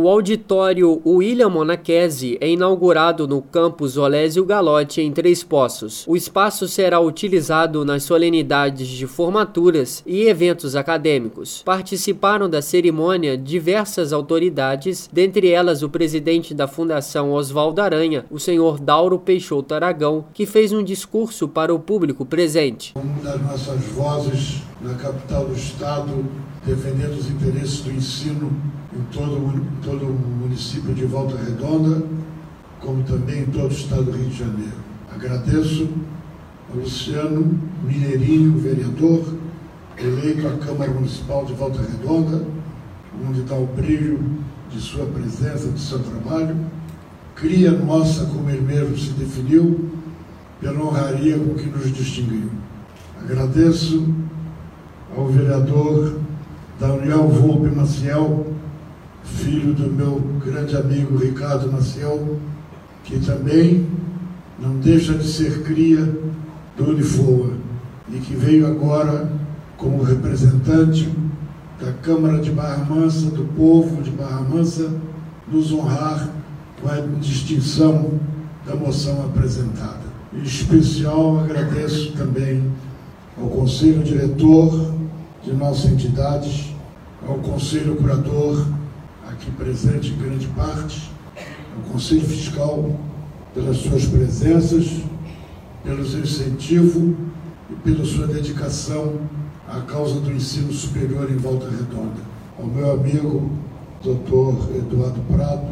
O auditório William Monachese é inaugurado no campus Olésio Galotti, em Três Poços. O espaço será utilizado nas solenidades de formaturas e eventos acadêmicos. Participaram da cerimônia diversas autoridades, dentre elas o presidente da Fundação Oswaldo Aranha, o senhor Dauro Peixoto Aragão, que fez um discurso para o público presente. Uma das nossas vozes na capital do estado, defendendo os interesses do ensino em todo, todo o município de Volta Redonda, como também em todo o estado do Rio de Janeiro. Agradeço ao Luciano Mineirinho, vereador, eleito à Câmara Municipal de Volta Redonda, onde está o brilho de sua presença, de seu trabalho. Cria nossa, como ele mesmo se definiu, pela honraria com que nos distinguiu. Agradeço ao vereador Daniel Volpe Maciel, filho do meu grande amigo Ricardo Maciel, que também não deixa de ser cria do Unifoa e que veio agora como representante da Câmara de Barra Mansa, do povo de Barra Mansa, nos honrar com a distinção da moção apresentada. Em especial agradeço também ao Conselho Diretor de nossas entidades, ao Conselho Curador, aqui presente em grande parte, ao Conselho Fiscal, pelas suas presenças, pelo seu incentivo e pela sua dedicação à causa do ensino superior em Volta Redonda. Ao meu amigo Dr. Eduardo Prado,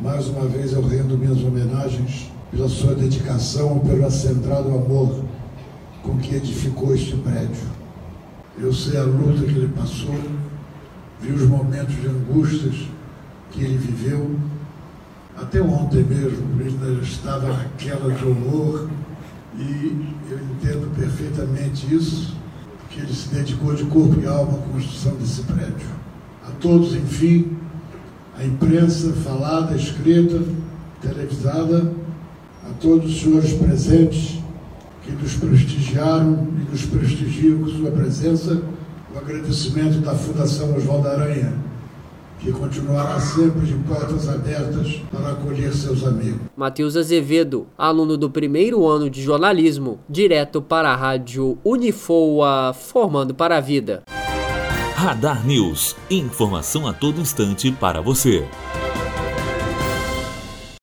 mais uma vez eu rendo minhas homenagens pela sua dedicação e pelo acendrado amor com que edificou este prédio. Eu sei a luta que ele passou, vi os momentos de angústias que ele viveu. Até ontem mesmo, ele estava naquela de horror, e eu entendo perfeitamente isso, porque ele se dedicou de corpo e alma à construção desse prédio. A todos, enfim, a imprensa falada, escrita, televisada, a todos os senhores presentes, que nos prestigiaram e nos prestigiam com sua presença, o agradecimento da Fundação Oswaldo Aranha, que continuará sempre de portas abertas para acolher seus amigos. Matheus Azevedo, aluno do primeiro ano de jornalismo, direto para a rádio Unifoa, formando para a vida. Radar News, informação a todo instante para você.